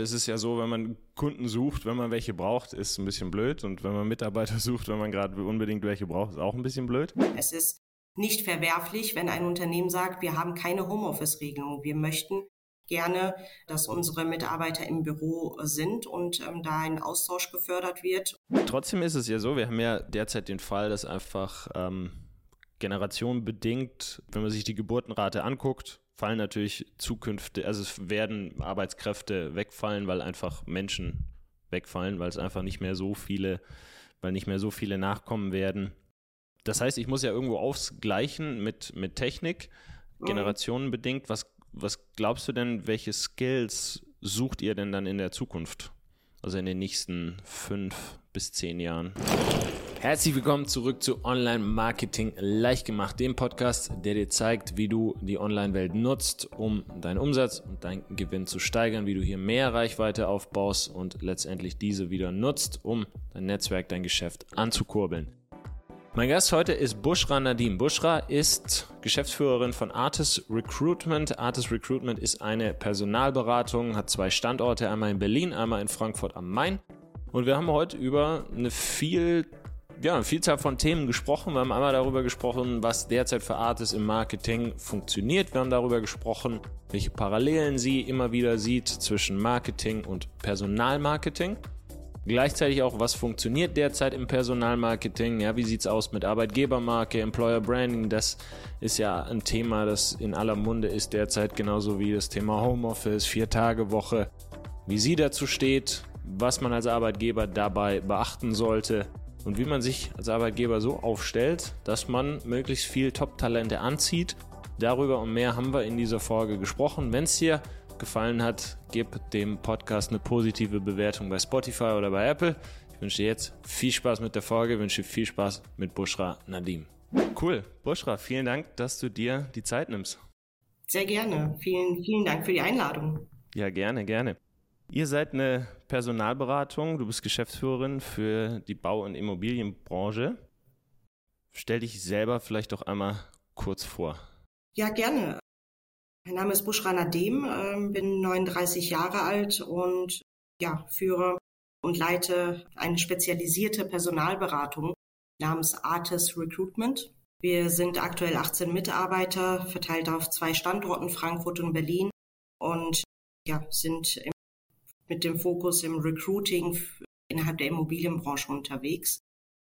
Es ist ja so, wenn man Kunden sucht, wenn man welche braucht, ist ein bisschen blöd. Und wenn man Mitarbeiter sucht, wenn man gerade unbedingt welche braucht, ist auch ein bisschen blöd. Es ist nicht verwerflich, wenn ein Unternehmen sagt, wir haben keine Homeoffice-Regelung. Wir möchten gerne, dass unsere Mitarbeiter im Büro sind und ähm, da ein Austausch gefördert wird. Trotzdem ist es ja so, wir haben ja derzeit den Fall, dass einfach ähm, generationenbedingt, wenn man sich die Geburtenrate anguckt, fallen natürlich zukünftig, also es werden Arbeitskräfte wegfallen, weil einfach Menschen wegfallen, weil es einfach nicht mehr so viele, weil nicht mehr so viele nachkommen werden. Das heißt, ich muss ja irgendwo ausgleichen mit, mit Technik, mhm. generationenbedingt. Was was glaubst du denn, welche Skills sucht ihr denn dann in der Zukunft? Also in den nächsten fünf bis zehn Jahren. Herzlich willkommen zurück zu Online Marketing leicht gemacht, dem Podcast, der dir zeigt, wie du die Online-Welt nutzt, um deinen Umsatz und deinen Gewinn zu steigern, wie du hier mehr Reichweite aufbaust und letztendlich diese wieder nutzt, um dein Netzwerk, dein Geschäft anzukurbeln. Mein Gast heute ist Bushra Nadim. Bushra ist Geschäftsführerin von Artis Recruitment. Artis Recruitment ist eine Personalberatung, hat zwei Standorte, einmal in Berlin, einmal in Frankfurt am Main. Und wir haben heute über eine viel ja, eine Vielzahl von Themen gesprochen. Wir haben einmal darüber gesprochen, was derzeit für Artists im Marketing funktioniert. Wir haben darüber gesprochen, welche Parallelen sie immer wieder sieht zwischen Marketing und Personalmarketing. Gleichzeitig auch, was funktioniert derzeit im Personalmarketing? Ja, wie sieht's aus mit Arbeitgebermarke, Employer Branding? Das ist ja ein Thema, das in aller Munde ist derzeit, genauso wie das Thema Homeoffice, Vier-Tage-Woche. Wie sie dazu steht, was man als Arbeitgeber dabei beachten sollte und wie man sich als Arbeitgeber so aufstellt, dass man möglichst viel Top-Talente anzieht. Darüber und mehr haben wir in dieser Folge gesprochen. Wenn es dir gefallen hat, gib dem Podcast eine positive Bewertung bei Spotify oder bei Apple. Ich wünsche dir jetzt viel Spaß mit der Folge, wünsche dir viel Spaß mit Bushra Nadim. Cool. Bushra, vielen Dank, dass du dir die Zeit nimmst. Sehr gerne. Vielen, vielen Dank für die Einladung. Ja, gerne, gerne. Ihr seid eine Personalberatung, du bist Geschäftsführerin für die Bau- und Immobilienbranche. Stell dich selber vielleicht doch einmal kurz vor. Ja, gerne. Mein Name ist Bushra Nadim, ähm, bin 39 Jahre alt und ja, führe und leite eine spezialisierte Personalberatung namens Artis Recruitment. Wir sind aktuell 18 Mitarbeiter, verteilt auf zwei Standorten, Frankfurt und Berlin und ja, sind im, mit dem Fokus im Recruiting innerhalb der Immobilienbranche unterwegs.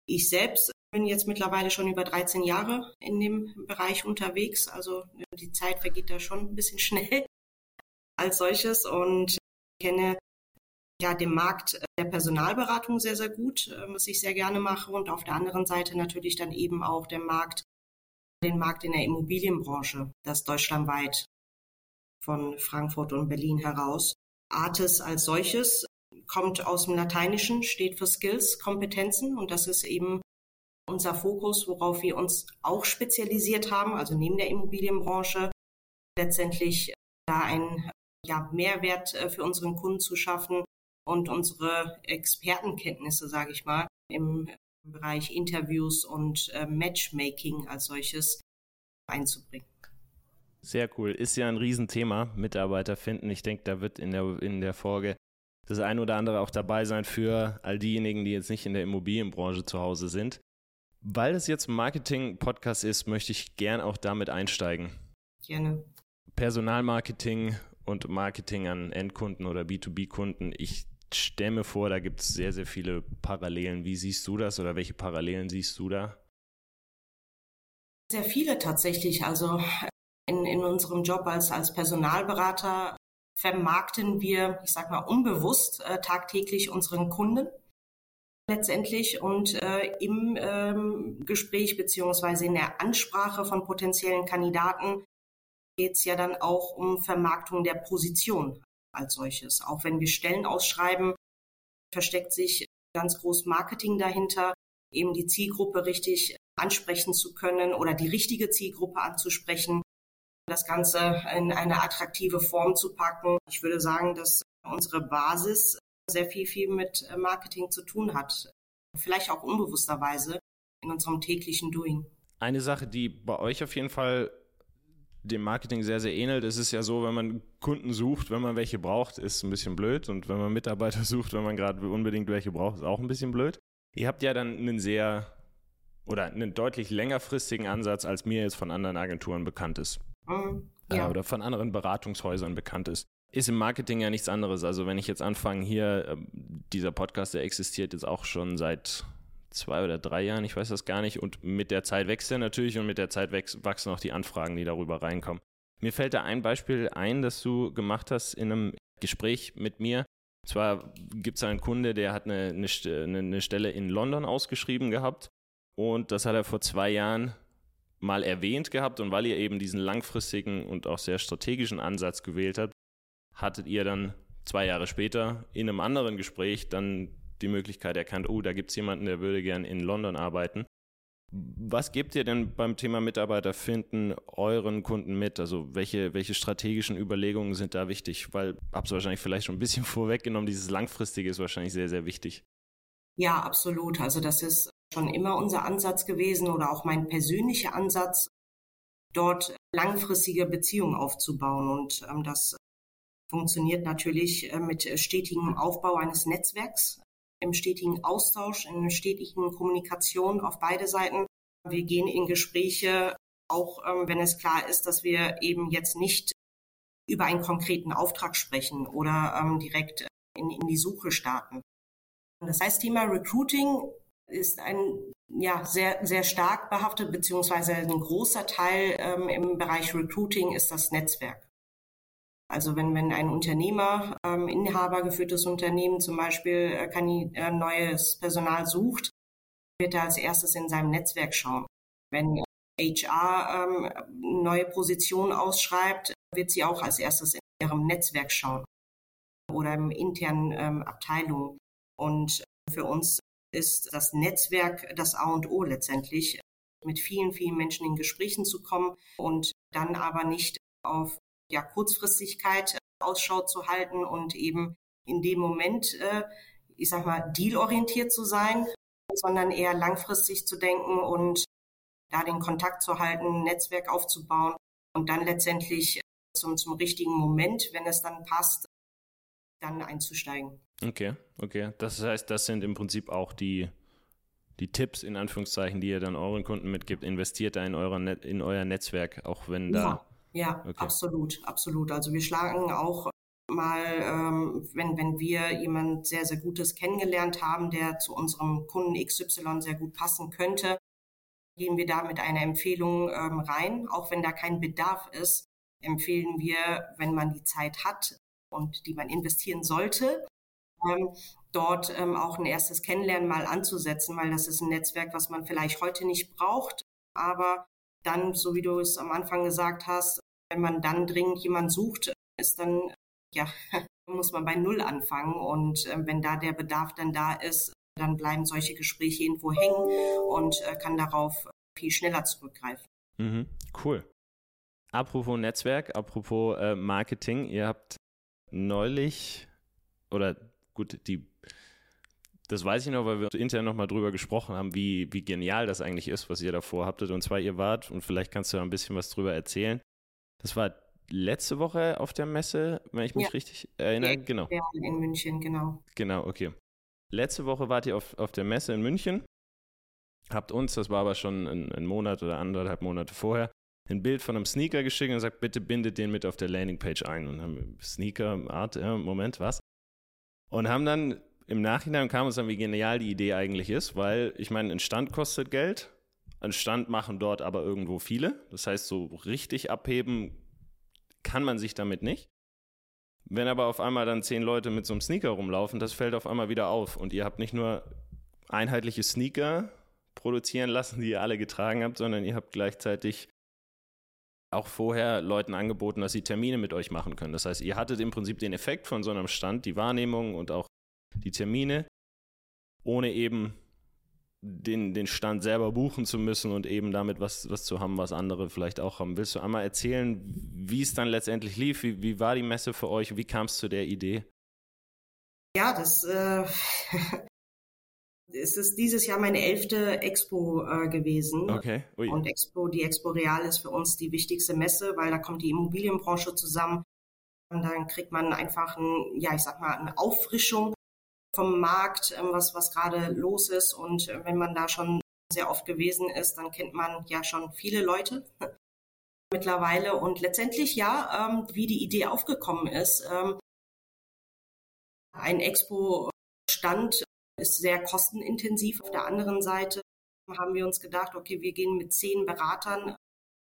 Ich selbst bin jetzt mittlerweile schon über 13 Jahre in dem Bereich unterwegs. Also die Zeit vergeht da schon ein bisschen schnell als solches und kenne ja den Markt der Personalberatung sehr, sehr gut, äh, was ich sehr gerne mache. Und auf der anderen Seite natürlich dann eben auch den Markt, den Markt in der Immobilienbranche, das deutschlandweit von Frankfurt und Berlin heraus. Artis als solches kommt aus dem Lateinischen, steht für Skills, Kompetenzen und das ist eben unser Fokus, worauf wir uns auch spezialisiert haben, also neben der Immobilienbranche, letztendlich da einen ja, Mehrwert äh, für unseren Kunden zu schaffen und unsere Expertenkenntnisse, sage ich mal, im Bereich Interviews und äh, Matchmaking als solches einzubringen. Sehr cool. Ist ja ein Riesenthema, Mitarbeiter finden. Ich denke, da wird in der, in der Folge das ein oder andere auch dabei sein für all diejenigen, die jetzt nicht in der Immobilienbranche zu Hause sind. Weil es jetzt ein Marketing-Podcast ist, möchte ich gern auch damit einsteigen. Gerne. Personalmarketing und Marketing an Endkunden oder B2B-Kunden. Ich stelle mir vor, da gibt es sehr, sehr viele Parallelen. Wie siehst du das oder welche Parallelen siehst du da? Sehr viele tatsächlich. Also in, in unserem Job als, als Personalberater vermarkten wir, ich sag mal, unbewusst äh, tagtäglich unseren Kunden letztendlich und äh, im ähm, Gespräch beziehungsweise in der Ansprache von potenziellen Kandidaten geht es ja dann auch um Vermarktung der Position als solches. Auch wenn wir Stellen ausschreiben, versteckt sich ganz groß Marketing dahinter, eben die Zielgruppe richtig ansprechen zu können oder die richtige Zielgruppe anzusprechen, das Ganze in eine attraktive Form zu packen. Ich würde sagen, dass unsere Basis sehr viel, viel mit äh, Marketing zu tun hat. Vielleicht auch unbewussterweise in unserem täglichen Doing. Eine Sache, die bei euch auf jeden Fall dem Marketing sehr, sehr ähnelt. Es ist ja so, wenn man Kunden sucht, wenn man welche braucht, ist ein bisschen blöd. Und wenn man Mitarbeiter sucht, wenn man gerade unbedingt welche braucht, ist auch ein bisschen blöd. Ihr habt ja dann einen sehr oder einen deutlich längerfristigen Ansatz, als mir jetzt von anderen Agenturen bekannt ist. Mhm, ja. äh, oder von anderen Beratungshäusern bekannt ist. Ist im Marketing ja nichts anderes. Also wenn ich jetzt anfange hier, äh, dieser Podcast, der existiert jetzt auch schon seit zwei oder drei Jahren, ich weiß das gar nicht. Und mit der Zeit wächst er natürlich und mit der Zeit wachsen auch die Anfragen, die darüber reinkommen. Mir fällt da ein Beispiel ein, das du gemacht hast in einem Gespräch mit mir. Zwar gibt es einen Kunde, der hat eine, eine, eine Stelle in London ausgeschrieben gehabt und das hat er vor zwei Jahren mal erwähnt gehabt und weil ihr eben diesen langfristigen und auch sehr strategischen Ansatz gewählt habt, hattet ihr dann zwei Jahre später in einem anderen Gespräch dann die Möglichkeit erkannt, oh, da gibt es jemanden, der würde gern in London arbeiten. Was gebt ihr denn beim Thema Mitarbeiter finden euren Kunden mit? Also welche, welche strategischen Überlegungen sind da wichtig? Weil, hab's wahrscheinlich vielleicht schon ein bisschen vorweggenommen, dieses Langfristige ist wahrscheinlich sehr, sehr wichtig. Ja, absolut. Also das ist schon immer unser Ansatz gewesen oder auch mein persönlicher Ansatz, dort langfristige Beziehungen aufzubauen. Und ähm, das funktioniert natürlich äh, mit stetigem Aufbau eines Netzwerks, im stetigen Austausch, in stetigen Kommunikation auf beide Seiten. Wir gehen in Gespräche, auch ähm, wenn es klar ist, dass wir eben jetzt nicht über einen konkreten Auftrag sprechen oder ähm, direkt in, in die Suche starten. Das heißt, Thema Recruiting ist ein ja sehr sehr stark behaftet beziehungsweise ein großer Teil ähm, im Bereich Recruiting ist das Netzwerk. Also wenn, wenn ein Unternehmer, ähm, Inhaber geführtes Unternehmen zum Beispiel äh, kann, äh, neues Personal sucht, wird er als erstes in seinem Netzwerk schauen. Wenn HR ähm, neue Position ausschreibt, wird sie auch als erstes in ihrem Netzwerk schauen oder im internen ähm, Abteilung. Und für uns ist das Netzwerk das A und O letztendlich, mit vielen, vielen Menschen in Gesprächen zu kommen und dann aber nicht auf ja, Kurzfristigkeit Ausschau zu halten und eben in dem Moment, äh, ich sag mal, dealorientiert zu sein, sondern eher langfristig zu denken und da den Kontakt zu halten, Netzwerk aufzubauen und dann letztendlich zum, zum richtigen Moment, wenn es dann passt, dann einzusteigen. Okay, okay. Das heißt, das sind im Prinzip auch die, die Tipps in Anführungszeichen, die ihr dann euren Kunden mitgibt. Investiert da in, euer, Net in euer Netzwerk, auch wenn da. Ja. Ja, okay. absolut, absolut. Also wir schlagen auch mal, ähm, wenn, wenn wir jemand sehr, sehr Gutes kennengelernt haben, der zu unserem Kunden XY sehr gut passen könnte, gehen wir da mit einer Empfehlung ähm, rein. Auch wenn da kein Bedarf ist, empfehlen wir, wenn man die Zeit hat und die man investieren sollte, dort ähm, auch ein erstes Kennenlernen mal anzusetzen, weil das ist ein Netzwerk, was man vielleicht heute nicht braucht, aber dann, so wie du es am Anfang gesagt hast, wenn man dann dringend jemand sucht, ist dann, ja, muss man bei Null anfangen. Und äh, wenn da der Bedarf dann da ist, dann bleiben solche Gespräche irgendwo hängen und äh, kann darauf viel schneller zurückgreifen. Mhm, cool. Apropos Netzwerk, apropos äh, Marketing, ihr habt neulich oder gut, die das weiß ich noch, weil wir intern nochmal drüber gesprochen haben, wie, wie genial das eigentlich ist, was ihr davor habtet. Und zwar, ihr wart, und vielleicht kannst du ein bisschen was drüber erzählen. Das war letzte Woche auf der Messe, wenn ich mich ja. richtig erinnere. Ja, genau. in München, genau. Genau, okay. Letzte Woche wart ihr auf, auf der Messe in München. Habt uns, das war aber schon ein, ein Monat oder anderthalb Monate vorher, ein Bild von einem Sneaker geschickt und gesagt, bitte bindet den mit auf der Landingpage ein. Und haben Sneaker, Art, ja, Moment, was? Und haben dann im Nachhinein kam uns dann, wie genial die Idee eigentlich ist, weil ich meine, ein Stand kostet Geld, ein Stand machen dort aber irgendwo viele. Das heißt, so richtig abheben kann man sich damit nicht. Wenn aber auf einmal dann zehn Leute mit so einem Sneaker rumlaufen, das fällt auf einmal wieder auf. Und ihr habt nicht nur einheitliche Sneaker produzieren lassen, die ihr alle getragen habt, sondern ihr habt gleichzeitig auch vorher Leuten angeboten, dass sie Termine mit euch machen können. Das heißt, ihr hattet im Prinzip den Effekt von so einem Stand, die Wahrnehmung und auch die Termine, ohne eben den, den Stand selber buchen zu müssen und eben damit was, was zu haben, was andere vielleicht auch haben. Willst du einmal erzählen, wie es dann letztendlich lief? Wie, wie war die Messe für euch? Wie kam es zu der Idee? Ja, das äh, Es ist dieses Jahr meine elfte Expo äh, gewesen. Okay. Ui. Und Expo, die Expo Real ist für uns die wichtigste Messe, weil da kommt die Immobilienbranche zusammen. Und dann kriegt man einfach ein, ja, ich sag mal, eine Auffrischung vom Markt, ähm, was, was gerade los ist. Und äh, wenn man da schon sehr oft gewesen ist, dann kennt man ja schon viele Leute mittlerweile. Und letztendlich ja, ähm, wie die Idee aufgekommen ist. Ähm, ein Expo-Stand ist sehr kostenintensiv. Auf der anderen Seite haben wir uns gedacht, okay, wir gehen mit zehn Beratern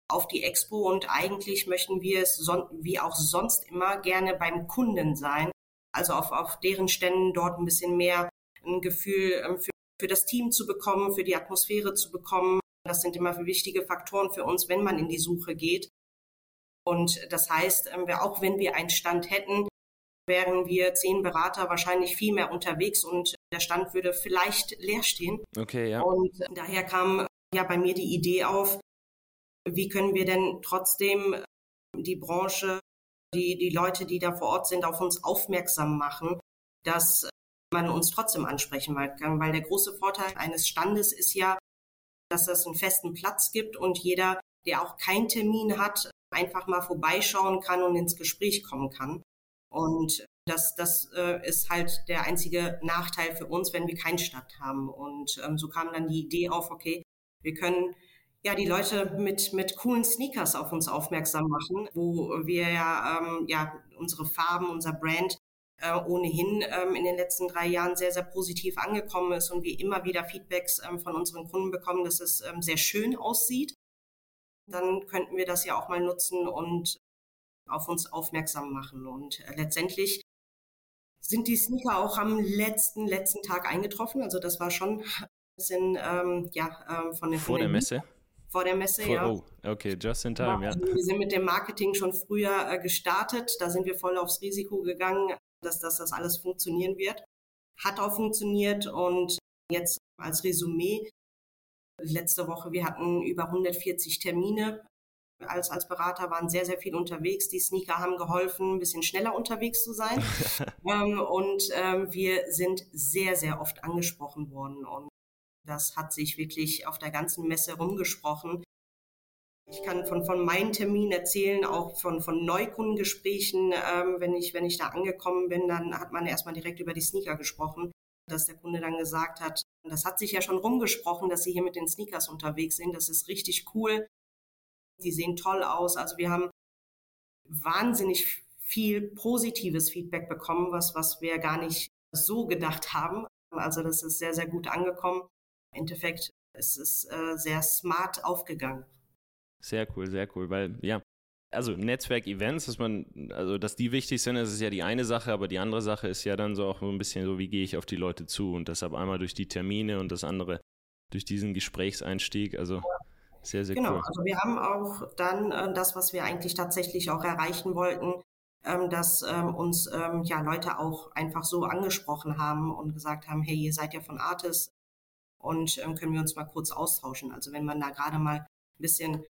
auf die Expo und eigentlich möchten wir es wie auch sonst immer gerne beim Kunden sein. Also auf, auf deren Ständen dort ein bisschen mehr ein Gefühl ähm, für, für das Team zu bekommen, für die Atmosphäre zu bekommen. Das sind immer wichtige Faktoren für uns, wenn man in die Suche geht. Und das heißt, ähm, auch wenn wir einen Stand hätten, wären wir zehn Berater wahrscheinlich viel mehr unterwegs und der Stand würde vielleicht leer stehen. Okay, ja. Und daher kam ja bei mir die Idee auf, wie können wir denn trotzdem die Branche, die, die Leute, die da vor Ort sind, auf uns aufmerksam machen, dass man uns trotzdem ansprechen kann. Weil der große Vorteil eines Standes ist ja, dass es einen festen Platz gibt und jeder, der auch keinen Termin hat, einfach mal vorbeischauen kann und ins Gespräch kommen kann. Und das, das äh, ist halt der einzige Nachteil für uns, wenn wir keinen Stand haben. Und ähm, so kam dann die Idee auf, okay, wir können ja die Leute mit, mit coolen Sneakers auf uns aufmerksam machen, wo wir ja, ähm, ja unsere Farben, unser Brand äh, ohnehin ähm, in den letzten drei Jahren sehr, sehr positiv angekommen ist und wir immer wieder Feedbacks ähm, von unseren Kunden bekommen, dass es ähm, sehr schön aussieht. Dann könnten wir das ja auch mal nutzen und auf uns aufmerksam machen. Und äh, letztendlich sind die Sneaker auch am letzten, letzten Tag eingetroffen. Also das war schon ein bisschen, ähm, ja, ähm, von der... Vor der Messe? Vor der Messe, Vor, ja. Oh, okay, just in time, ja. Also wir sind mit dem Marketing schon früher äh, gestartet. Da sind wir voll aufs Risiko gegangen, dass, dass das alles funktionieren wird. Hat auch funktioniert und jetzt als Resümee. Letzte Woche, wir hatten über 140 Termine als, als Berater waren sehr, sehr viel unterwegs. Die Sneaker haben geholfen, ein bisschen schneller unterwegs zu sein. ähm, und ähm, wir sind sehr, sehr oft angesprochen worden. Und das hat sich wirklich auf der ganzen Messe rumgesprochen. Ich kann von, von meinen Terminen erzählen, auch von, von Neukundengesprächen. Ähm, wenn, ich, wenn ich da angekommen bin, dann hat man erstmal direkt über die Sneaker gesprochen, dass der Kunde dann gesagt hat, das hat sich ja schon rumgesprochen, dass Sie hier mit den Sneakers unterwegs sind. Das ist richtig cool die sehen toll aus. Also wir haben wahnsinnig viel positives Feedback bekommen, was, was wir gar nicht so gedacht haben. Also das ist sehr, sehr gut angekommen. Im Endeffekt ist es äh, sehr smart aufgegangen. Sehr cool, sehr cool, weil ja, also Netzwerk-Events, dass man, also dass die wichtig sind, das ist ja die eine Sache, aber die andere Sache ist ja dann so auch so ein bisschen so, wie gehe ich auf die Leute zu und deshalb einmal durch die Termine und das andere durch diesen Gesprächseinstieg. Also sehr, sehr genau, cool. also wir haben auch dann äh, das, was wir eigentlich tatsächlich auch erreichen wollten, ähm, dass ähm, uns ähm, ja Leute auch einfach so angesprochen haben und gesagt haben, hey, ihr seid ja von Artis und ähm, können wir uns mal kurz austauschen. Also wenn man da gerade mal ein bisschen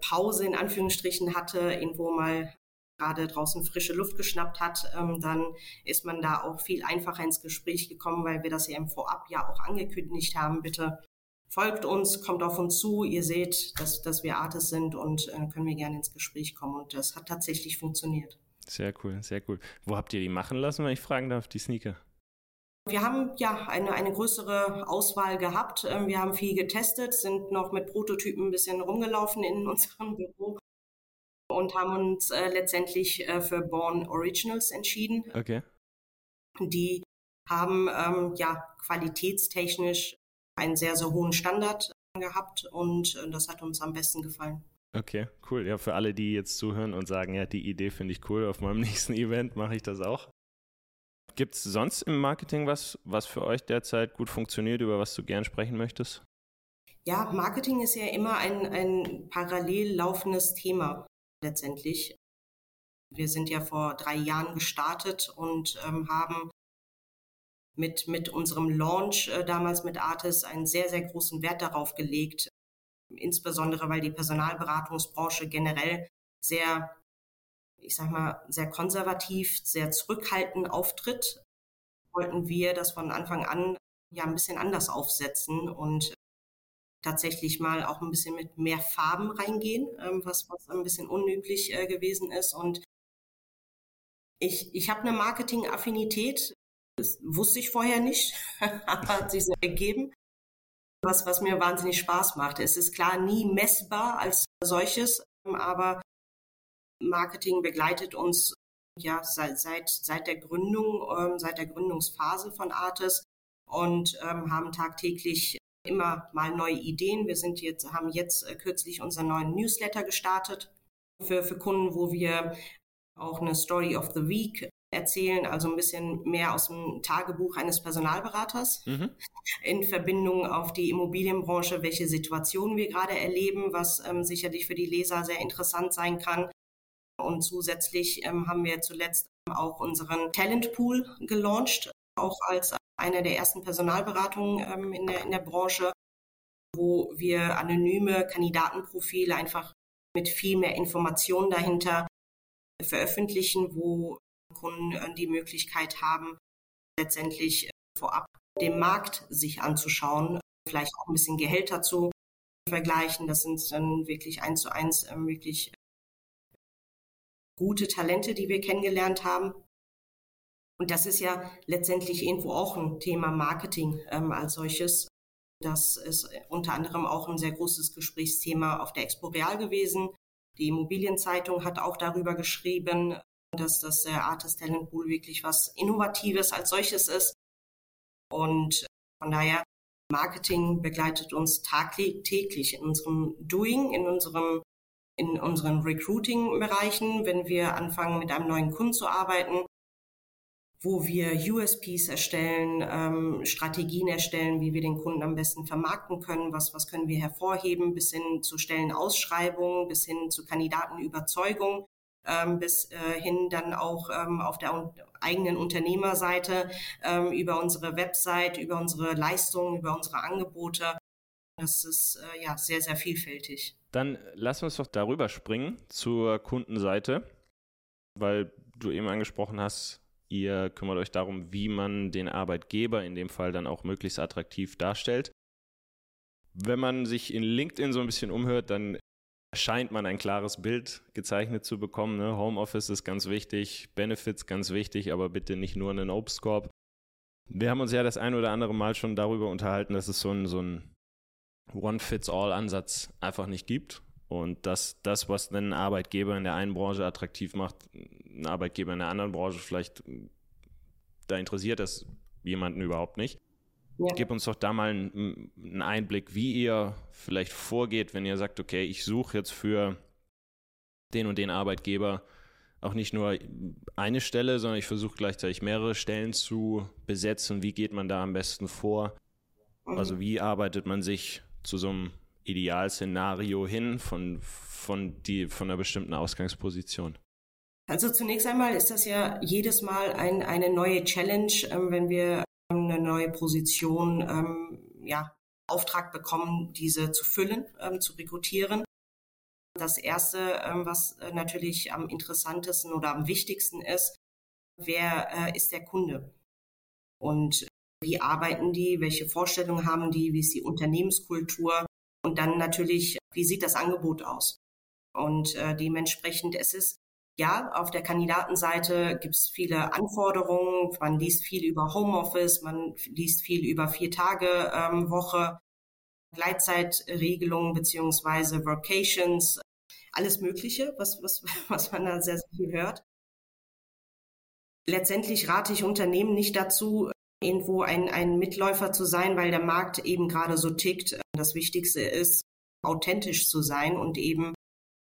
Pause in Anführungsstrichen hatte, irgendwo mal gerade draußen frische Luft geschnappt hat, ähm, dann ist man da auch viel einfacher ins Gespräch gekommen, weil wir das ja im Vorab ja auch angekündigt haben, bitte folgt uns, kommt auf uns zu, ihr seht, dass, dass wir Artists sind und äh, können wir gerne ins Gespräch kommen. Und das hat tatsächlich funktioniert. Sehr cool, sehr cool. Wo habt ihr die machen lassen, wenn ich fragen darf, die Sneaker? Wir haben ja eine, eine größere Auswahl gehabt. Ähm, wir haben viel getestet, sind noch mit Prototypen ein bisschen rumgelaufen in unserem Büro und haben uns äh, letztendlich äh, für Born Originals entschieden. Okay. Die haben ähm, ja qualitätstechnisch einen sehr, sehr hohen Standard gehabt und äh, das hat uns am besten gefallen. Okay, cool. Ja, für alle, die jetzt zuhören und sagen, ja, die Idee finde ich cool, auf meinem nächsten Event mache ich das auch. Gibt es sonst im Marketing was, was für euch derzeit gut funktioniert, über was du gern sprechen möchtest? Ja, Marketing ist ja immer ein, ein parallel laufendes Thema letztendlich. Wir sind ja vor drei Jahren gestartet und ähm, haben mit, mit unserem Launch äh, damals mit Artis einen sehr, sehr großen Wert darauf gelegt, insbesondere weil die Personalberatungsbranche generell sehr, ich sag mal, sehr konservativ, sehr zurückhaltend auftritt, wollten wir das von Anfang an ja ein bisschen anders aufsetzen und tatsächlich mal auch ein bisschen mit mehr Farben reingehen, ähm, was, was ein bisschen unüblich äh, gewesen ist. Und ich, ich habe eine Marketing-Affinität, das wusste ich vorher nicht, hat sich so ergeben, was, was mir wahnsinnig Spaß macht. Es ist klar nie messbar als solches, aber Marketing begleitet uns ja seit, seit, seit der Gründung, ähm, seit der Gründungsphase von Artis und ähm, haben tagtäglich immer mal neue Ideen. Wir sind jetzt, haben jetzt äh, kürzlich unseren neuen Newsletter gestartet für, für Kunden, wo wir auch eine Story of the Week erzählen, also ein bisschen mehr aus dem Tagebuch eines Personalberaters mhm. in Verbindung auf die Immobilienbranche, welche Situationen wir gerade erleben, was ähm, sicherlich für die Leser sehr interessant sein kann. Und zusätzlich ähm, haben wir zuletzt auch unseren Talentpool gelauncht, auch als eine der ersten Personalberatungen ähm, in, der, in der Branche, wo wir anonyme Kandidatenprofile einfach mit viel mehr Informationen dahinter veröffentlichen, wo Kunden äh, die Möglichkeit haben, letztendlich äh, vorab den Markt sich anzuschauen, vielleicht auch ein bisschen Gehälter zu vergleichen. Das sind dann wirklich eins zu eins ähm, wirklich gute Talente, die wir kennengelernt haben. Und das ist ja letztendlich irgendwo auch ein Thema Marketing ähm, als solches. Das ist unter anderem auch ein sehr großes Gesprächsthema auf der Expo Real gewesen. Die Immobilienzeitung hat auch darüber geschrieben, dass das Artist Talent Pool wirklich was Innovatives als solches ist. Und von daher, Marketing begleitet uns tagtäglich in unserem Doing, in unserem in unseren Recruiting-Bereichen, wenn wir anfangen, mit einem neuen Kunden zu arbeiten, wo wir USPs erstellen, ähm, Strategien erstellen, wie wir den Kunden am besten vermarkten können, was, was können wir hervorheben, bis hin zu Stellenausschreibungen, bis hin zu Kandidatenüberzeugung, ähm, bis äh, hin dann auch ähm, auf der eigenen Unternehmerseite ähm, über unsere Website, über unsere Leistungen, über unsere Angebote. Das ist äh, ja sehr, sehr vielfältig. Dann lass uns doch darüber springen zur Kundenseite, weil du eben angesprochen hast, ihr kümmert euch darum, wie man den Arbeitgeber in dem Fall dann auch möglichst attraktiv darstellt. Wenn man sich in LinkedIn so ein bisschen umhört, dann scheint man ein klares Bild gezeichnet zu bekommen. Ne? Homeoffice ist ganz wichtig, Benefits ganz wichtig, aber bitte nicht nur einen Obstkorb. Wir haben uns ja das ein oder andere Mal schon darüber unterhalten, dass es so ein, so One-Fits-All-Ansatz einfach nicht gibt. Und dass das, was einen Arbeitgeber in der einen Branche attraktiv macht, ein Arbeitgeber in der anderen Branche vielleicht, da interessiert das jemanden überhaupt nicht. Ja. Gib uns doch da mal einen, einen, Einblick, wie ihr vielleicht vorgeht, wenn ihr sagt, okay, ich suche jetzt für den und den Arbeitgeber auch nicht nur eine Stelle, sondern ich versuche gleichzeitig mehrere Stellen zu besetzen. Wie geht man da am besten vor? Also wie arbeitet man sich zu so einem Idealszenario hin von, von, die, von einer bestimmten Ausgangsposition? Also zunächst einmal ist das ja jedes Mal ein, eine neue Challenge, ähm, wenn wir eine neue Position, ähm, ja, Auftrag bekommen, diese zu füllen, ähm, zu rekrutieren. Das erste, ähm, was äh, natürlich am interessantesten oder am wichtigsten ist, wer äh, ist der Kunde? Und wie arbeiten die? Welche Vorstellungen haben die? Wie ist die Unternehmenskultur? Und dann natürlich, wie sieht das Angebot aus? Und äh, dementsprechend, es ist ja, auf der Kandidatenseite gibt es viele Anforderungen. Man liest viel über Homeoffice, man liest viel über vier Tage ähm, Woche, Gleitzeitregelungen beziehungsweise Vocations, alles Mögliche, was, was, was man da sehr, sehr viel hört. Letztendlich rate ich Unternehmen nicht dazu, irgendwo ein, ein Mitläufer zu sein, weil der Markt eben gerade so tickt. Das Wichtigste ist, authentisch zu sein und eben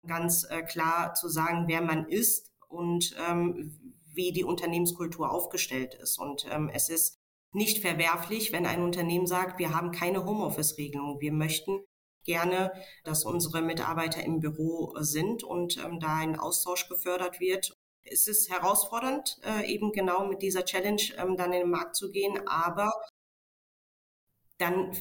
ganz äh, klar zu sagen, wer man ist und ähm, wie die Unternehmenskultur aufgestellt ist. Und ähm, es ist nicht verwerflich, wenn ein Unternehmen sagt, wir haben keine Homeoffice-Regelung. Wir möchten gerne, dass unsere Mitarbeiter im Büro sind und ähm, da ein Austausch gefördert wird. Es ist herausfordernd, äh, eben genau mit dieser Challenge ähm, dann in den Markt zu gehen, aber dann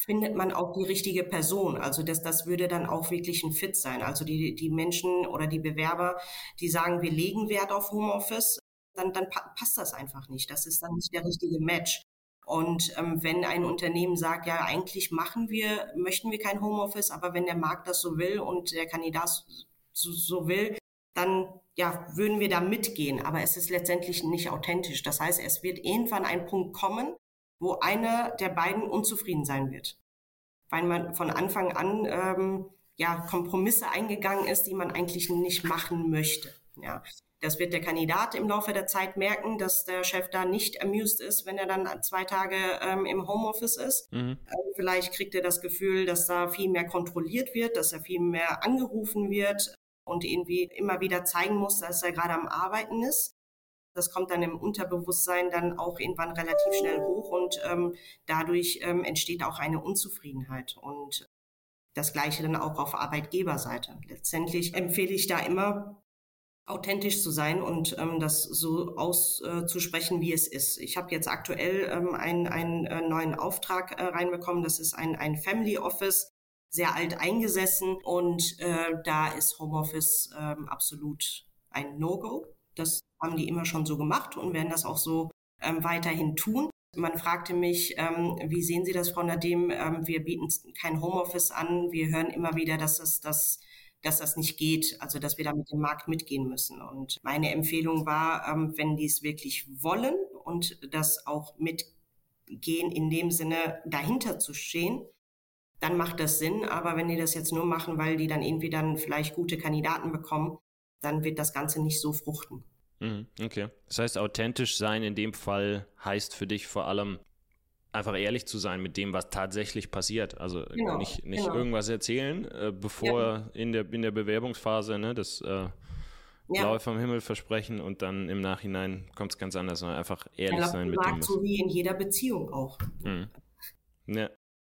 findet man auch die richtige Person. Also das, das würde dann auch wirklich ein Fit sein. Also die, die Menschen oder die Bewerber, die sagen, wir legen Wert auf Homeoffice, dann, dann passt das einfach nicht. Das ist dann nicht der richtige Match. Und ähm, wenn ein Unternehmen sagt, ja, eigentlich machen wir, möchten wir kein Homeoffice, aber wenn der Markt das so will und der Kandidat so, so will, dann ja, würden wir da mitgehen. Aber es ist letztendlich nicht authentisch. Das heißt, es wird irgendwann ein Punkt kommen, wo einer der beiden unzufrieden sein wird. Weil man von Anfang an ähm, ja, Kompromisse eingegangen ist, die man eigentlich nicht machen möchte. Ja. Das wird der Kandidat im Laufe der Zeit merken, dass der Chef da nicht amused ist, wenn er dann zwei Tage ähm, im Homeoffice ist. Mhm. Äh, vielleicht kriegt er das Gefühl, dass da viel mehr kontrolliert wird, dass er viel mehr angerufen wird und irgendwie immer wieder zeigen muss, dass er gerade am Arbeiten ist. Das kommt dann im Unterbewusstsein dann auch irgendwann relativ schnell hoch und ähm, dadurch ähm, entsteht auch eine Unzufriedenheit. Und das Gleiche dann auch auf Arbeitgeberseite. Letztendlich empfehle ich da immer, authentisch zu sein und ähm, das so auszusprechen, äh, wie es ist. Ich habe jetzt aktuell ähm, einen, einen äh, neuen Auftrag äh, reinbekommen. Das ist ein, ein Family Office, sehr alt eingesessen und äh, da ist Homeoffice ähm, absolut ein No-Go. Das haben die immer schon so gemacht und werden das auch so ähm, weiterhin tun. Man fragte mich, ähm, wie sehen Sie das, Frau Nadem? Ähm, wir bieten kein Homeoffice an. Wir hören immer wieder, dass das, das, dass das nicht geht, also dass wir da mit dem Markt mitgehen müssen. Und meine Empfehlung war, ähm, wenn die es wirklich wollen und das auch mitgehen, in dem Sinne dahinter zu stehen, dann macht das Sinn. Aber wenn die das jetzt nur machen, weil die dann irgendwie dann vielleicht gute Kandidaten bekommen, dann wird das Ganze nicht so fruchten. Mhm, okay. Das heißt, authentisch sein in dem Fall heißt für dich vor allem einfach ehrlich zu sein mit dem, was tatsächlich passiert. Also genau, nicht, nicht genau. irgendwas erzählen, äh, bevor ja. in, der, in der Bewerbungsphase ne, das äh, Blaue ja. vom Himmel versprechen und dann im Nachhinein kommt es ganz anders, sondern einfach ehrlich ja, sein mit dem. So wie in jeder Beziehung auch. Mhm. Ja,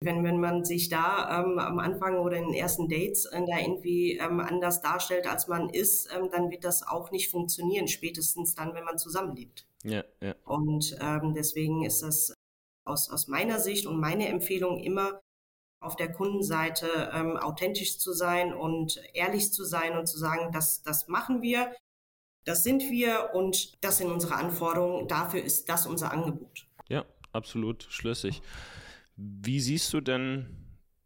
wenn, wenn man sich da ähm, am Anfang oder in den ersten Dates äh, da irgendwie ähm, anders darstellt, als man ist, ähm, dann wird das auch nicht funktionieren, spätestens dann, wenn man zusammenlebt. Ja, ja. Und ähm, deswegen ist das aus, aus meiner Sicht und meine Empfehlung immer, auf der Kundenseite ähm, authentisch zu sein und ehrlich zu sein und zu sagen, das, das machen wir, das sind wir und das sind unsere Anforderungen, dafür ist das unser Angebot. Ja, absolut schlüssig. Wie siehst du denn,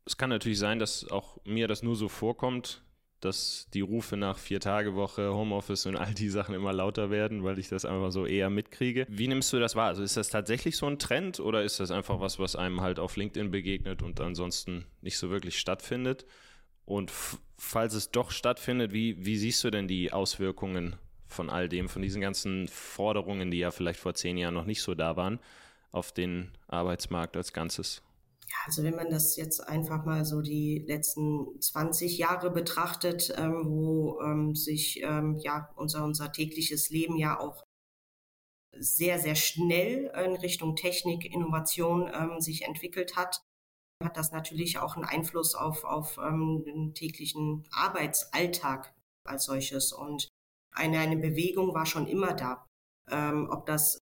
es kann natürlich sein, dass auch mir das nur so vorkommt, dass die Rufe nach Vier-Tage-Woche, Homeoffice und all die Sachen immer lauter werden, weil ich das einfach so eher mitkriege. Wie nimmst du das wahr? Also ist das tatsächlich so ein Trend oder ist das einfach was, was einem halt auf LinkedIn begegnet und ansonsten nicht so wirklich stattfindet? Und falls es doch stattfindet, wie, wie siehst du denn die Auswirkungen von all dem, von diesen ganzen Forderungen, die ja vielleicht vor zehn Jahren noch nicht so da waren? Auf den Arbeitsmarkt als Ganzes? Ja, also wenn man das jetzt einfach mal so die letzten 20 Jahre betrachtet, ähm, wo ähm, sich ähm, ja unser, unser tägliches Leben ja auch sehr, sehr schnell in Richtung Technik, Innovation ähm, sich entwickelt hat, hat das natürlich auch einen Einfluss auf, auf ähm, den täglichen Arbeitsalltag als solches. Und eine, eine Bewegung war schon immer da. Ähm, ob das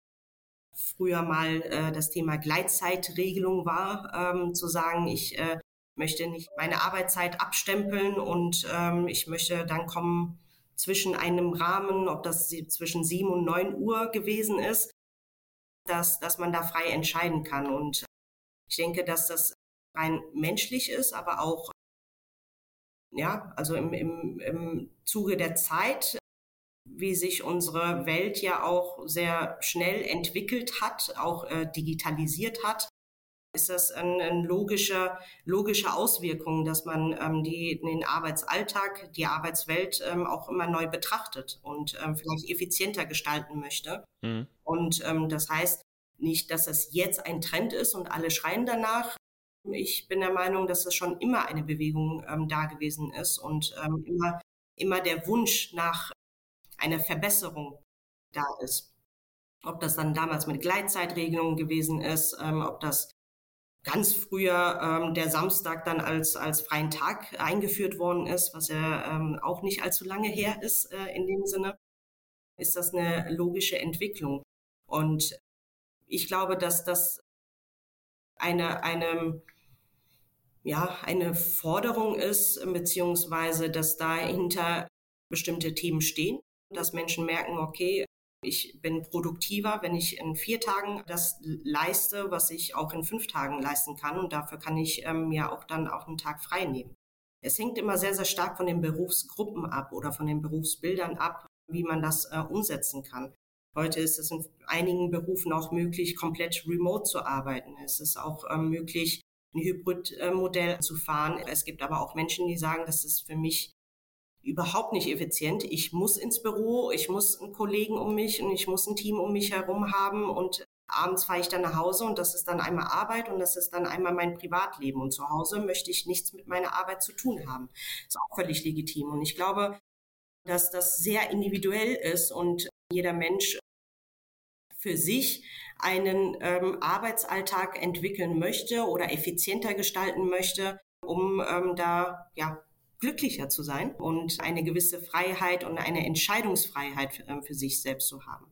früher mal äh, das Thema Gleitzeitregelung war, ähm, zu sagen, ich äh, möchte nicht meine Arbeitszeit abstempeln und ähm, ich möchte dann kommen zwischen einem Rahmen, ob das zwischen sieben und neun Uhr gewesen ist, dass, dass man da frei entscheiden kann. Und ich denke, dass das rein menschlich ist, aber auch ja, also im, im, im Zuge der Zeit wie sich unsere Welt ja auch sehr schnell entwickelt hat, auch äh, digitalisiert hat, ist das eine ein logische, logische Auswirkung, dass man ähm, die, den Arbeitsalltag, die Arbeitswelt ähm, auch immer neu betrachtet und ähm, vielleicht effizienter gestalten möchte. Mhm. Und ähm, das heißt nicht, dass es jetzt ein Trend ist und alle schreien danach. Ich bin der Meinung, dass es schon immer eine Bewegung ähm, da gewesen ist und ähm, immer, immer der Wunsch nach eine Verbesserung da ist. Ob das dann damals mit Gleitzeitregelungen gewesen ist, ähm, ob das ganz früher ähm, der Samstag dann als, als freien Tag eingeführt worden ist, was ja ähm, auch nicht allzu lange her ist äh, in dem Sinne, ist das eine logische Entwicklung. Und ich glaube, dass das eine, eine, ja, eine Forderung ist, beziehungsweise dass dahinter bestimmte Themen stehen dass Menschen merken, okay, Ich bin produktiver, wenn ich in vier Tagen das leiste, was ich auch in fünf Tagen leisten kann. Und dafür kann ich ähm, mir auch dann auch einen Tag frei nehmen. Es hängt immer sehr, sehr stark von den Berufsgruppen ab oder von den Berufsbildern ab, wie man das äh, umsetzen kann. Heute ist es in einigen Berufen auch möglich, komplett remote zu arbeiten. Es ist auch ähm, möglich, ein Hybridmodell zu fahren. Es gibt aber auch Menschen, die sagen, das ist für mich überhaupt nicht effizient. Ich muss ins Büro, ich muss einen Kollegen um mich und ich muss ein Team um mich herum haben und abends fahre ich dann nach Hause und das ist dann einmal Arbeit und das ist dann einmal mein Privatleben und zu Hause möchte ich nichts mit meiner Arbeit zu tun haben. Ist auch völlig legitim und ich glaube, dass das sehr individuell ist und jeder Mensch für sich einen ähm, Arbeitsalltag entwickeln möchte oder effizienter gestalten möchte, um ähm, da ja glücklicher zu sein und eine gewisse Freiheit und eine Entscheidungsfreiheit für, ähm, für sich selbst zu haben.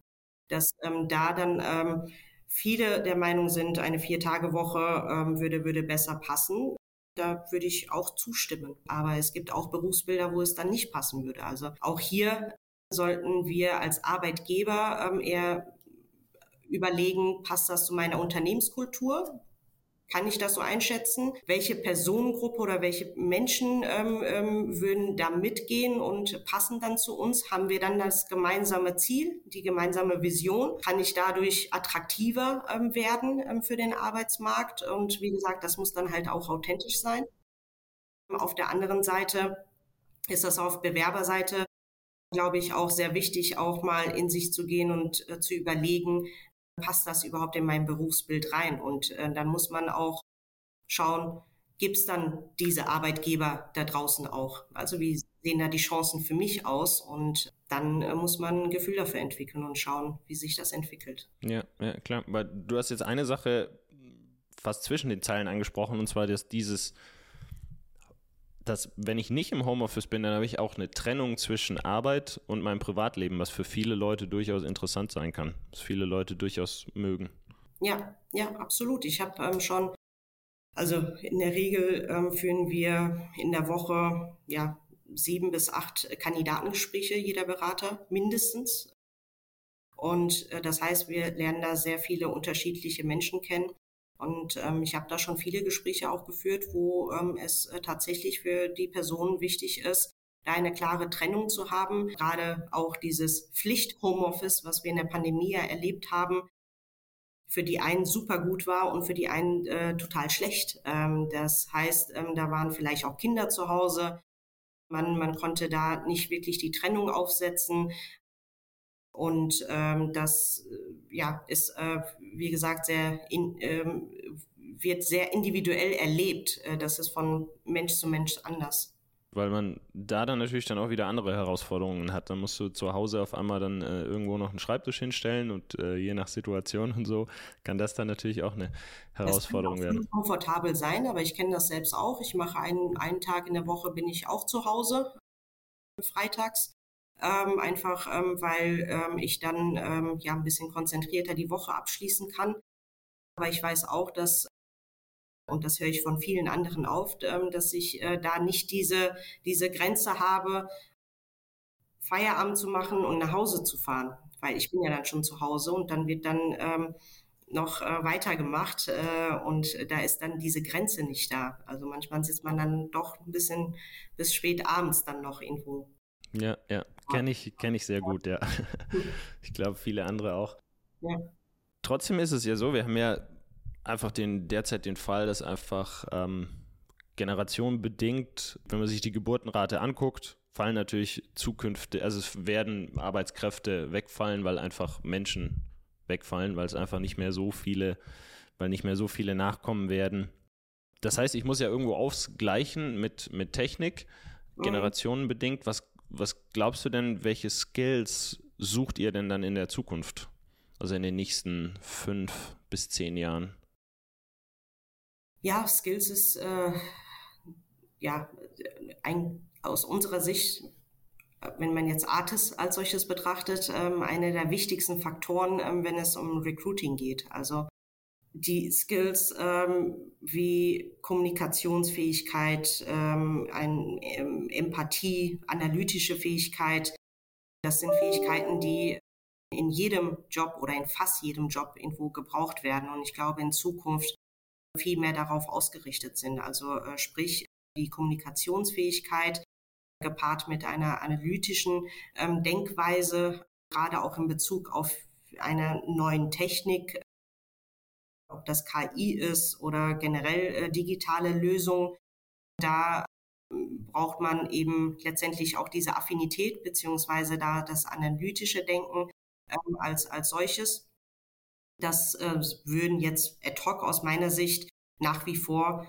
Dass ähm, da dann ähm, viele der Meinung sind, eine Vier-Tage-Woche ähm, würde, würde besser passen. Da würde ich auch zustimmen. Aber es gibt auch Berufsbilder, wo es dann nicht passen würde. Also auch hier sollten wir als Arbeitgeber ähm, eher überlegen, passt das zu meiner Unternehmenskultur? Kann ich das so einschätzen? Welche Personengruppe oder welche Menschen ähm, ähm, würden da mitgehen und passen dann zu uns? Haben wir dann das gemeinsame Ziel, die gemeinsame Vision? Kann ich dadurch attraktiver ähm, werden ähm, für den Arbeitsmarkt? Und wie gesagt, das muss dann halt auch authentisch sein. Auf der anderen Seite ist das auf Bewerberseite, glaube ich, auch sehr wichtig, auch mal in sich zu gehen und äh, zu überlegen, passt das überhaupt in mein Berufsbild rein? Und äh, dann muss man auch schauen, gibt es dann diese Arbeitgeber da draußen auch? Also wie sehen da die Chancen für mich aus? Und dann äh, muss man ein Gefühl dafür entwickeln und schauen, wie sich das entwickelt. Ja, ja, klar. Aber du hast jetzt eine Sache fast zwischen den Zeilen angesprochen, und zwar dass dieses dass wenn ich nicht im Homeoffice bin, dann habe ich auch eine Trennung zwischen Arbeit und meinem Privatleben, was für viele Leute durchaus interessant sein kann, was viele Leute durchaus mögen. Ja, ja, absolut. Ich habe ähm, schon, also in der Regel ähm, führen wir in der Woche ja sieben bis acht Kandidatengespräche, jeder Berater mindestens. Und äh, das heißt, wir lernen da sehr viele unterschiedliche Menschen kennen. Und ähm, ich habe da schon viele Gespräche auch geführt, wo ähm, es äh, tatsächlich für die Person wichtig ist, da eine klare Trennung zu haben. Gerade auch dieses Pflicht-Homeoffice, was wir in der Pandemie ja erlebt haben, für die einen super gut war und für die einen äh, total schlecht. Ähm, das heißt, ähm, da waren vielleicht auch Kinder zu Hause. Man, man konnte da nicht wirklich die Trennung aufsetzen. Und ähm, das äh, ja, ist, äh, wie gesagt, sehr in, ähm, wird sehr individuell erlebt. Äh, das ist von Mensch zu Mensch anders. Weil man da dann natürlich dann auch wieder andere Herausforderungen hat. Dann musst du zu Hause auf einmal dann äh, irgendwo noch einen Schreibtisch hinstellen und äh, je nach Situation und so kann das dann natürlich auch eine Herausforderung das kann auch werden. komfortabel sein, aber ich kenne das selbst auch. Ich mache einen, einen Tag in der Woche bin ich auch zu Hause, freitags ähm, einfach ähm, weil ähm, ich dann ähm, ja ein bisschen konzentrierter die Woche abschließen kann. Aber ich weiß auch, dass und das höre ich von vielen anderen oft, ähm, dass ich äh, da nicht diese, diese Grenze habe, Feierabend zu machen und nach Hause zu fahren, weil ich bin ja dann schon zu Hause und dann wird dann ähm, noch äh, weitergemacht äh, und da ist dann diese Grenze nicht da. Also manchmal sitzt man dann doch ein bisschen bis spät abends dann noch irgendwo ja, ja, kenne ich, kenn ich sehr gut, ja. Ich glaube, viele andere auch. Ja. Trotzdem ist es ja so, wir haben ja einfach den, derzeit den Fall, dass einfach ähm, generationenbedingt, wenn man sich die Geburtenrate anguckt, fallen natürlich zukünftig, also es werden Arbeitskräfte wegfallen, weil einfach Menschen wegfallen, weil es einfach nicht mehr so viele, weil nicht mehr so viele nachkommen werden. Das heißt, ich muss ja irgendwo ausgleichen mit, mit Technik, mhm. generationenbedingt. Was was glaubst du denn, welche Skills sucht ihr denn dann in der Zukunft? Also in den nächsten fünf bis zehn Jahren? Ja, Skills ist äh, ja ein, aus unserer Sicht, wenn man jetzt Artis als solches betrachtet, ähm, einer der wichtigsten Faktoren, ähm, wenn es um Recruiting geht. Also die Skills ähm, wie Kommunikationsfähigkeit, ähm, ein, ähm, Empathie, analytische Fähigkeit, das sind Fähigkeiten, die in jedem Job oder in fast jedem Job irgendwo gebraucht werden. Und ich glaube, in Zukunft viel mehr darauf ausgerichtet sind. Also äh, sprich, die Kommunikationsfähigkeit gepaart mit einer analytischen ähm, Denkweise, gerade auch in Bezug auf einer neuen Technik, ob das KI ist oder generell äh, digitale Lösungen. Da ähm, braucht man eben letztendlich auch diese Affinität beziehungsweise da das analytische Denken ähm, als, als solches. Das äh, würden jetzt ad hoc aus meiner Sicht nach wie vor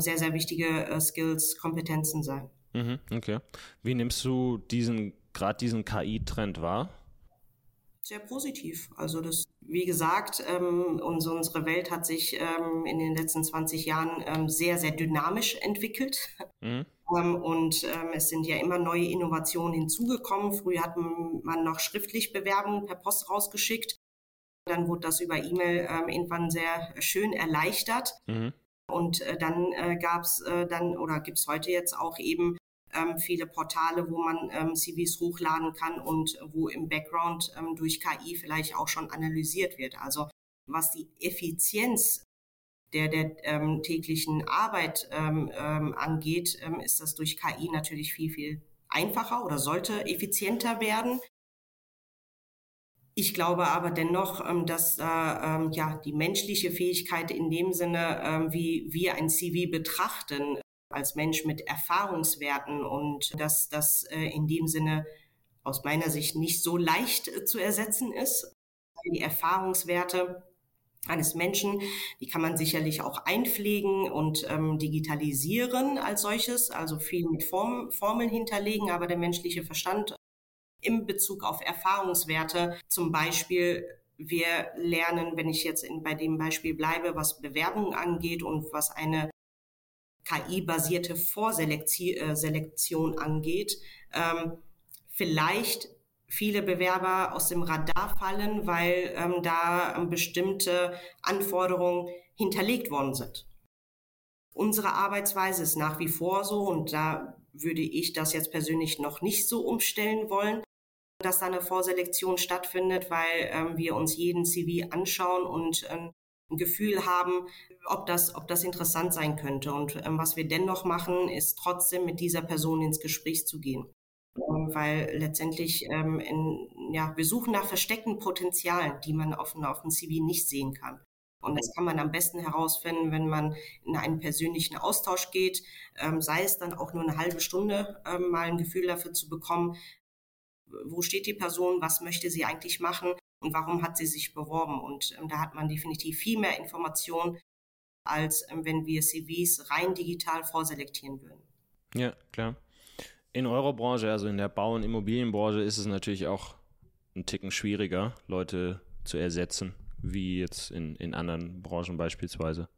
sehr, sehr wichtige äh, Skills, Kompetenzen sein. Mhm, okay. Wie nimmst du diesen, gerade diesen KI-Trend wahr? Sehr positiv. Also das, wie gesagt, ähm, unsere Welt hat sich ähm, in den letzten 20 Jahren ähm, sehr, sehr dynamisch entwickelt. Mhm. Ähm, und ähm, es sind ja immer neue Innovationen hinzugekommen. Früher hat man noch schriftlich Bewerbungen per Post rausgeschickt. Dann wurde das über E-Mail ähm, irgendwann sehr schön erleichtert. Mhm. Und äh, dann äh, gab es äh, dann oder gibt es heute jetzt auch eben ähm, viele Portale, wo man ähm, CVs hochladen kann und wo im Background ähm, durch KI vielleicht auch schon analysiert wird. Also was die Effizienz der, der ähm, täglichen Arbeit ähm, ähm, angeht, ähm, ist das durch KI natürlich viel, viel einfacher oder sollte effizienter werden. Ich glaube aber dennoch, ähm, dass äh, ähm, ja die menschliche Fähigkeit in dem Sinne, ähm, wie wir ein CV betrachten, als Mensch mit Erfahrungswerten und dass das äh, in dem Sinne aus meiner Sicht nicht so leicht äh, zu ersetzen ist. Die Erfahrungswerte eines Menschen, die kann man sicherlich auch einpflegen und ähm, digitalisieren als solches, also viel mit Form, Formeln hinterlegen, aber der menschliche Verstand im Bezug auf Erfahrungswerte. Zum Beispiel, wir lernen, wenn ich jetzt in, bei dem Beispiel bleibe, was Bewerbungen angeht und was eine KI-basierte Vorselektion äh, angeht, ähm, vielleicht viele Bewerber aus dem Radar fallen, weil ähm, da ähm, bestimmte Anforderungen hinterlegt worden sind. Unsere Arbeitsweise ist nach wie vor so und da würde ich das jetzt persönlich noch nicht so umstellen wollen, dass da eine Vorselektion stattfindet, weil ähm, wir uns jeden CV anschauen und ähm, Gefühl haben, ob das, ob das interessant sein könnte. Und ähm, was wir dennoch machen, ist trotzdem mit dieser Person ins Gespräch zu gehen. Ähm, weil letztendlich, ähm, in, ja, wir suchen nach versteckten Potenzialen, die man auf, auf dem CV nicht sehen kann. Und das kann man am besten herausfinden, wenn man in einen persönlichen Austausch geht, ähm, sei es dann auch nur eine halbe Stunde, ähm, mal ein Gefühl dafür zu bekommen, wo steht die Person, was möchte sie eigentlich machen und warum hat sie sich beworben. Und ähm, da hat man definitiv viel mehr Informationen, als ähm, wenn wir CVs rein digital vorselektieren würden. Ja, klar. In eurer Branche, also in der Bau- und Immobilienbranche, ist es natürlich auch ein Ticken schwieriger, Leute zu ersetzen, wie jetzt in, in anderen Branchen beispielsweise.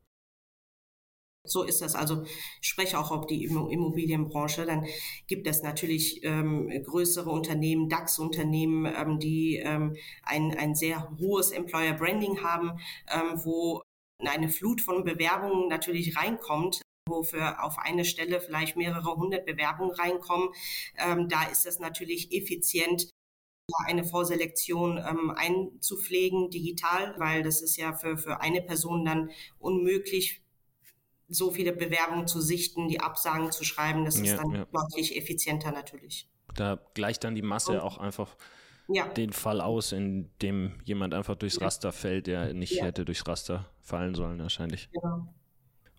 So ist das. Also ich spreche auch auf die Immobilienbranche. Dann gibt es natürlich ähm, größere Unternehmen, DAX-Unternehmen, ähm, die ähm, ein, ein sehr hohes Employer Branding haben, ähm, wo eine Flut von Bewerbungen natürlich reinkommt wo für auf eine Stelle vielleicht mehrere hundert Bewerbungen reinkommen. Ähm, da ist es natürlich effizient, eine Vorselektion ähm, einzupflegen digital, weil das ist ja für, für eine Person dann unmöglich, so viele Bewerbungen zu sichten, die Absagen zu schreiben. Das ja, ist dann ja. deutlich effizienter natürlich. Da gleicht dann die Masse Und, auch einfach ja. den Fall aus, in dem jemand einfach durchs Raster fällt, der nicht hätte durchs Raster fallen sollen wahrscheinlich. Genau.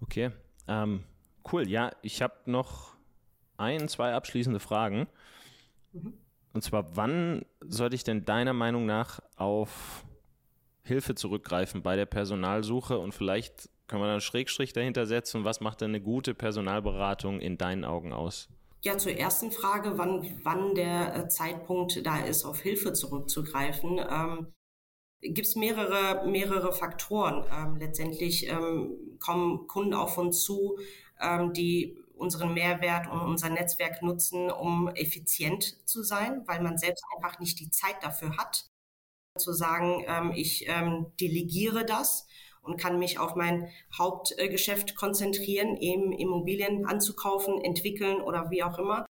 Okay, ähm, cool. Ja, ich habe noch ein, zwei abschließende Fragen. Mhm. Und zwar, wann sollte ich denn deiner Meinung nach auf Hilfe zurückgreifen bei der Personalsuche und vielleicht kann man da einen Schrägstrich dahinter setzen? Was macht denn eine gute Personalberatung in deinen Augen aus? Ja, zur ersten Frage, wann, wann der äh, Zeitpunkt da ist, auf Hilfe zurückzugreifen. Ähm, Gibt es mehrere, mehrere Faktoren. Ähm, letztendlich ähm, kommen Kunden auf uns zu, ähm, die unseren Mehrwert und unser Netzwerk nutzen, um effizient zu sein, weil man selbst einfach nicht die Zeit dafür hat, zu sagen, ähm, ich ähm, delegiere das und kann mich auf mein Hauptgeschäft konzentrieren, eben Immobilien anzukaufen, entwickeln oder wie auch immer.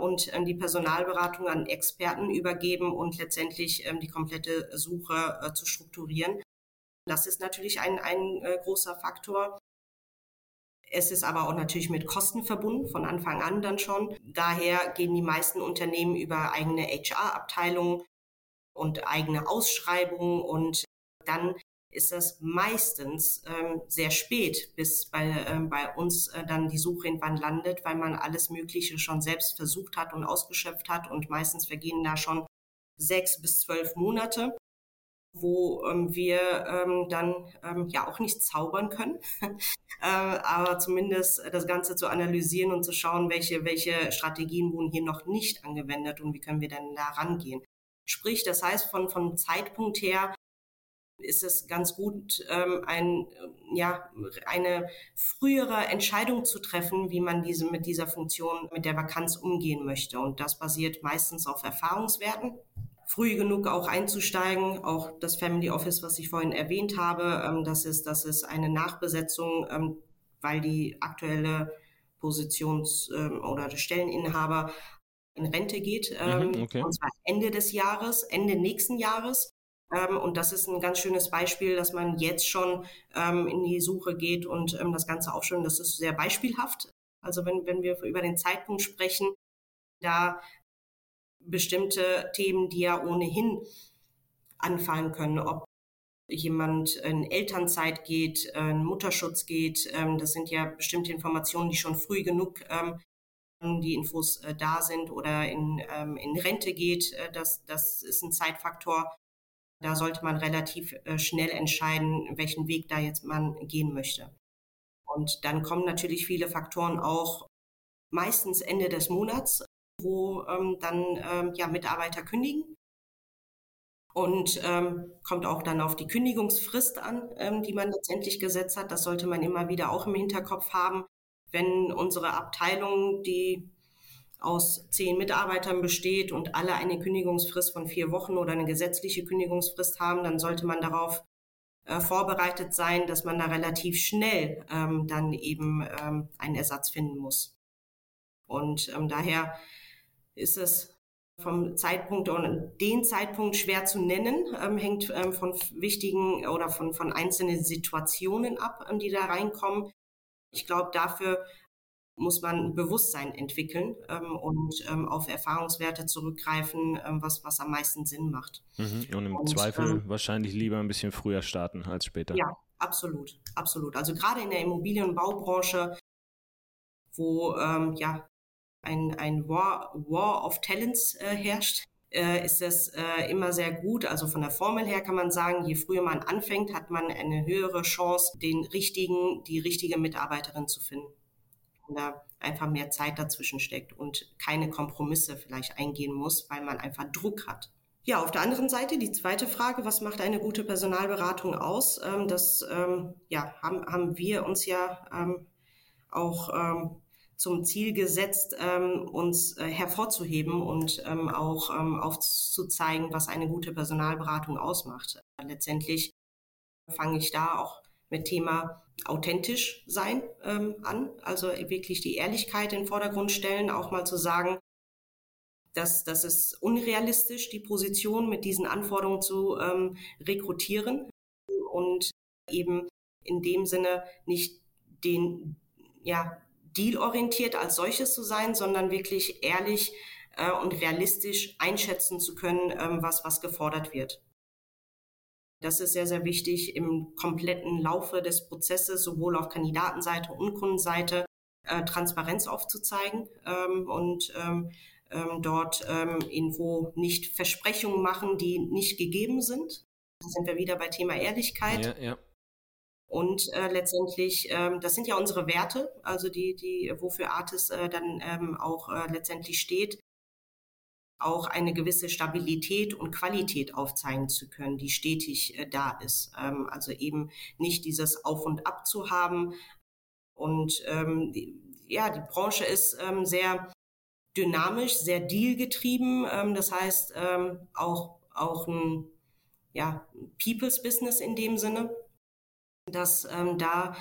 und ähm, die Personalberatung an Experten übergeben und letztendlich ähm, die komplette Suche äh, zu strukturieren. Das ist natürlich ein, ein äh, großer Faktor. Es ist aber auch natürlich mit Kosten verbunden, von Anfang an dann schon. Daher gehen die meisten Unternehmen über eigene HR-Abteilungen und eigene Ausschreibungen und dann ist das meistens ähm, sehr spät, bis bei, ähm, bei uns äh, dann die Suche irgendwann landet, weil man alles Mögliche schon selbst versucht hat und ausgeschöpft hat und meistens vergehen da schon sechs bis zwölf Monate, wo ähm, wir ähm, dann ähm, ja auch nicht zaubern können, äh, aber zumindest das Ganze zu analysieren und zu schauen, welche, welche Strategien wurden hier noch nicht angewendet und wie können wir denn da rangehen. Sprich, das heißt, von, vom Zeitpunkt her ist es ganz gut, ähm, ein, ja, eine frühere Entscheidung zu treffen, wie man diese, mit dieser Funktion, mit der Vakanz umgehen möchte. Und das basiert meistens auf Erfahrungswerten. Früh genug auch einzusteigen, auch das Family Office, was ich vorhin erwähnt habe, ähm, das ist, das ist eine Nachbesetzung, ähm, weil die aktuelle Positions- ähm, oder der Stelleninhaber in Rente geht, ähm, mhm, okay. und zwar Ende des Jahres, Ende nächsten Jahres. Ähm, und das ist ein ganz schönes Beispiel, dass man jetzt schon ähm, in die Suche geht und ähm, das Ganze aufstellen. Das ist sehr beispielhaft. Also wenn, wenn wir über den Zeitpunkt sprechen, da bestimmte Themen, die ja ohnehin anfallen können, ob jemand in Elternzeit geht, in Mutterschutz geht, das sind ja bestimmte Informationen, die schon früh genug die Infos äh, da sind oder in, in Rente geht, äh, das, das ist ein Zeitfaktor, da sollte man relativ äh, schnell entscheiden, welchen Weg da jetzt man gehen möchte. Und dann kommen natürlich viele Faktoren auch meistens Ende des Monats, wo ähm, dann ähm, ja Mitarbeiter kündigen. Und ähm, kommt auch dann auf die Kündigungsfrist an, ähm, die man letztendlich gesetzt hat. Das sollte man immer wieder auch im Hinterkopf haben. Wenn unsere Abteilung, die aus zehn Mitarbeitern besteht und alle eine Kündigungsfrist von vier Wochen oder eine gesetzliche Kündigungsfrist haben, dann sollte man darauf äh, vorbereitet sein, dass man da relativ schnell ähm, dann eben ähm, einen Ersatz finden muss. Und ähm, daher ist es vom Zeitpunkt und den Zeitpunkt schwer zu nennen, ähm, hängt ähm, von wichtigen oder von, von einzelnen Situationen ab, ähm, die da reinkommen. Ich glaube, dafür muss man ein Bewusstsein entwickeln ähm, und ähm, auf Erfahrungswerte zurückgreifen, ähm, was, was am meisten Sinn macht. Mhm. Und im und, Zweifel ähm, wahrscheinlich lieber ein bisschen früher starten als später. Ja, absolut, absolut. Also gerade in der Immobilienbaubranche, wo ähm, ja ein, ein War, War of Talents äh, herrscht, äh, ist es äh, immer sehr gut. Also von der Formel her kann man sagen, je früher man anfängt, hat man eine höhere Chance, den richtigen, die richtige Mitarbeiterin zu finden da einfach mehr Zeit dazwischen steckt und keine Kompromisse vielleicht eingehen muss, weil man einfach Druck hat. Ja, auf der anderen Seite die zweite Frage, was macht eine gute Personalberatung aus? Ähm, das ähm, ja, haben, haben wir uns ja ähm, auch zum Ziel gesetzt, uns äh, hervorzuheben und auch aufzuzeigen, was eine gute Personalberatung ausmacht. Letztendlich fange ich da auch mit Thema authentisch sein ähm, an, also wirklich die Ehrlichkeit in den Vordergrund stellen, auch mal zu sagen, dass das ist unrealistisch, die Position mit diesen Anforderungen zu ähm, rekrutieren und eben in dem Sinne nicht den ja, dealorientiert als solches zu sein, sondern wirklich ehrlich äh, und realistisch einschätzen zu können, ähm, was, was gefordert wird. Das ist sehr, sehr wichtig im kompletten Laufe des Prozesses, sowohl auf Kandidatenseite und Kundenseite, äh, Transparenz aufzuzeigen ähm, und ähm, ähm, dort ähm, irgendwo nicht Versprechungen machen, die nicht gegeben sind. Da sind wir wieder bei Thema Ehrlichkeit. Ja, ja. Und äh, letztendlich, ähm, das sind ja unsere Werte, also die, die, wofür Artis äh, dann ähm, auch äh, letztendlich steht auch eine gewisse Stabilität und Qualität aufzeigen zu können, die stetig äh, da ist. Ähm, also eben nicht dieses Auf und Ab zu haben. Und ähm, ja, die Branche ist ähm, sehr dynamisch, sehr dealgetrieben. Ähm, das heißt ähm, auch, auch ein ja, People's Business in dem Sinne, dass ähm, da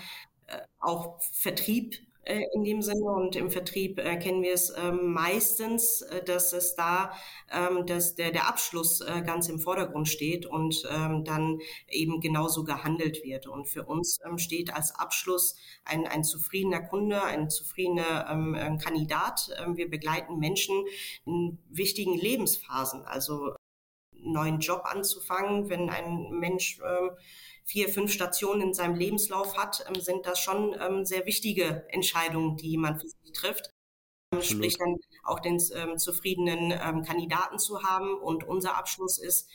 äh, auch Vertrieb äh, in dem Sinne und im Vertrieb äh, kennen wir es ähm, meistens, äh, dass es da, ähm, dass der, der Abschluss äh, ganz im Vordergrund steht und ähm, dann eben genauso gehandelt wird. Und für uns steht als Abschluss ein, ein zufriedener Kunde, ein zufriedener ähm, Kandidat. Wir begleiten Menschen in wichtigen Lebensphasen, also einen neuen Job anzufangen, wenn ein Mensch ähm, vier, fünf Stationen in seinem Lebenslauf hat, ähm, sind das schon ähm, sehr wichtige Entscheidungen, die man für sich trifft. Ähm, sprich dann auch den zufriedenen Kandidaten zu haben. Und unser Abschluss ist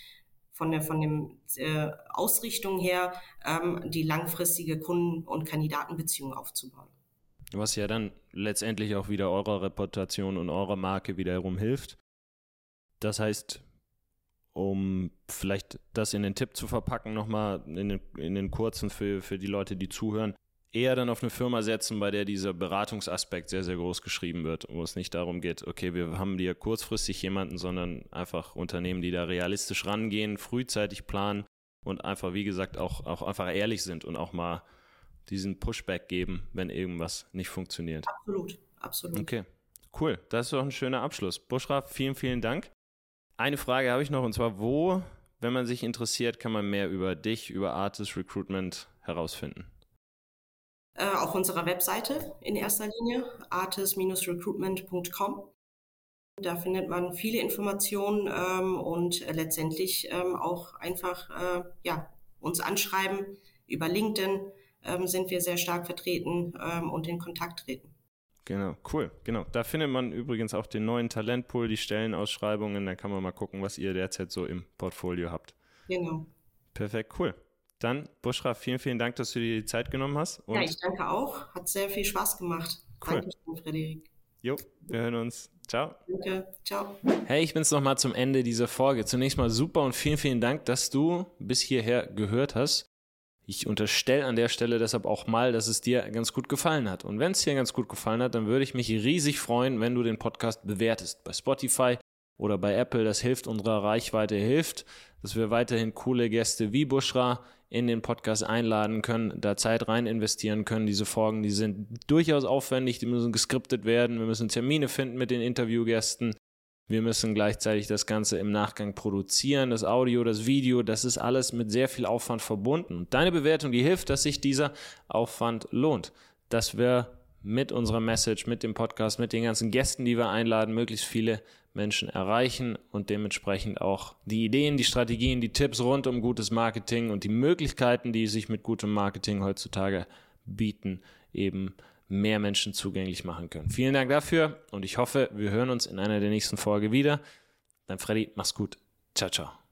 von der von dem äh, Ausrichtung her, ähm, die langfristige Kunden- und Kandidatenbeziehung aufzubauen. Was ja dann letztendlich auch wieder eurer Reputation und eurer Marke wiederum hilft. Das heißt, um vielleicht das in den Tipp zu verpacken, nochmal in den, in den kurzen für, für die Leute, die zuhören, eher dann auf eine Firma setzen, bei der dieser Beratungsaspekt sehr, sehr groß geschrieben wird, wo es nicht darum geht, okay, wir haben hier kurzfristig jemanden, sondern einfach Unternehmen, die da realistisch rangehen, frühzeitig planen und einfach, wie gesagt, auch, auch einfach ehrlich sind und auch mal diesen Pushback geben, wenn irgendwas nicht funktioniert. Absolut, absolut. Okay, cool. Das ist doch ein schöner Abschluss. Bushra, vielen, vielen Dank. Eine Frage habe ich noch und zwar, wo, wenn man sich interessiert, kann man mehr über dich, über Artist Recruitment herausfinden? Äh, auf unserer Webseite in erster Linie, artist-recruitment.com. Da findet man viele Informationen ähm, und letztendlich ähm, auch einfach äh, ja, uns anschreiben. Über LinkedIn ähm, sind wir sehr stark vertreten ähm, und in Kontakt treten. Genau, cool. Genau. Da findet man übrigens auch den neuen Talentpool, die Stellenausschreibungen. Da kann man mal gucken, was ihr derzeit so im Portfolio habt. Genau. Perfekt, cool. Dann, Buschra, vielen, vielen Dank, dass du dir die Zeit genommen hast. ja, ich danke auch. Hat sehr viel Spaß gemacht. Cool. Dankeschön, Frederik. Jo, wir hören uns. Ciao. Danke. Ciao. Hey, ich bin's nochmal zum Ende dieser Folge. Zunächst mal super und vielen, vielen Dank, dass du bis hierher gehört hast. Ich unterstelle an der Stelle deshalb auch mal, dass es dir ganz gut gefallen hat. Und wenn es dir ganz gut gefallen hat, dann würde ich mich riesig freuen, wenn du den Podcast bewertest. Bei Spotify oder bei Apple. Das hilft unserer Reichweite, hilft, dass wir weiterhin coole Gäste wie Bushra in den Podcast einladen können, da Zeit rein investieren können. Diese Folgen, die sind durchaus aufwendig, die müssen geskriptet werden. Wir müssen Termine finden mit den Interviewgästen. Wir müssen gleichzeitig das Ganze im Nachgang produzieren, das Audio, das Video, das ist alles mit sehr viel Aufwand verbunden. Und deine Bewertung, die hilft, dass sich dieser Aufwand lohnt, dass wir mit unserer Message, mit dem Podcast, mit den ganzen Gästen, die wir einladen, möglichst viele Menschen erreichen und dementsprechend auch die Ideen, die Strategien, die Tipps rund um gutes Marketing und die Möglichkeiten, die sich mit gutem Marketing heutzutage bieten, eben mehr Menschen zugänglich machen können. Vielen Dank dafür und ich hoffe, wir hören uns in einer der nächsten Folge wieder. Dein Freddy, mach's gut. Ciao, ciao.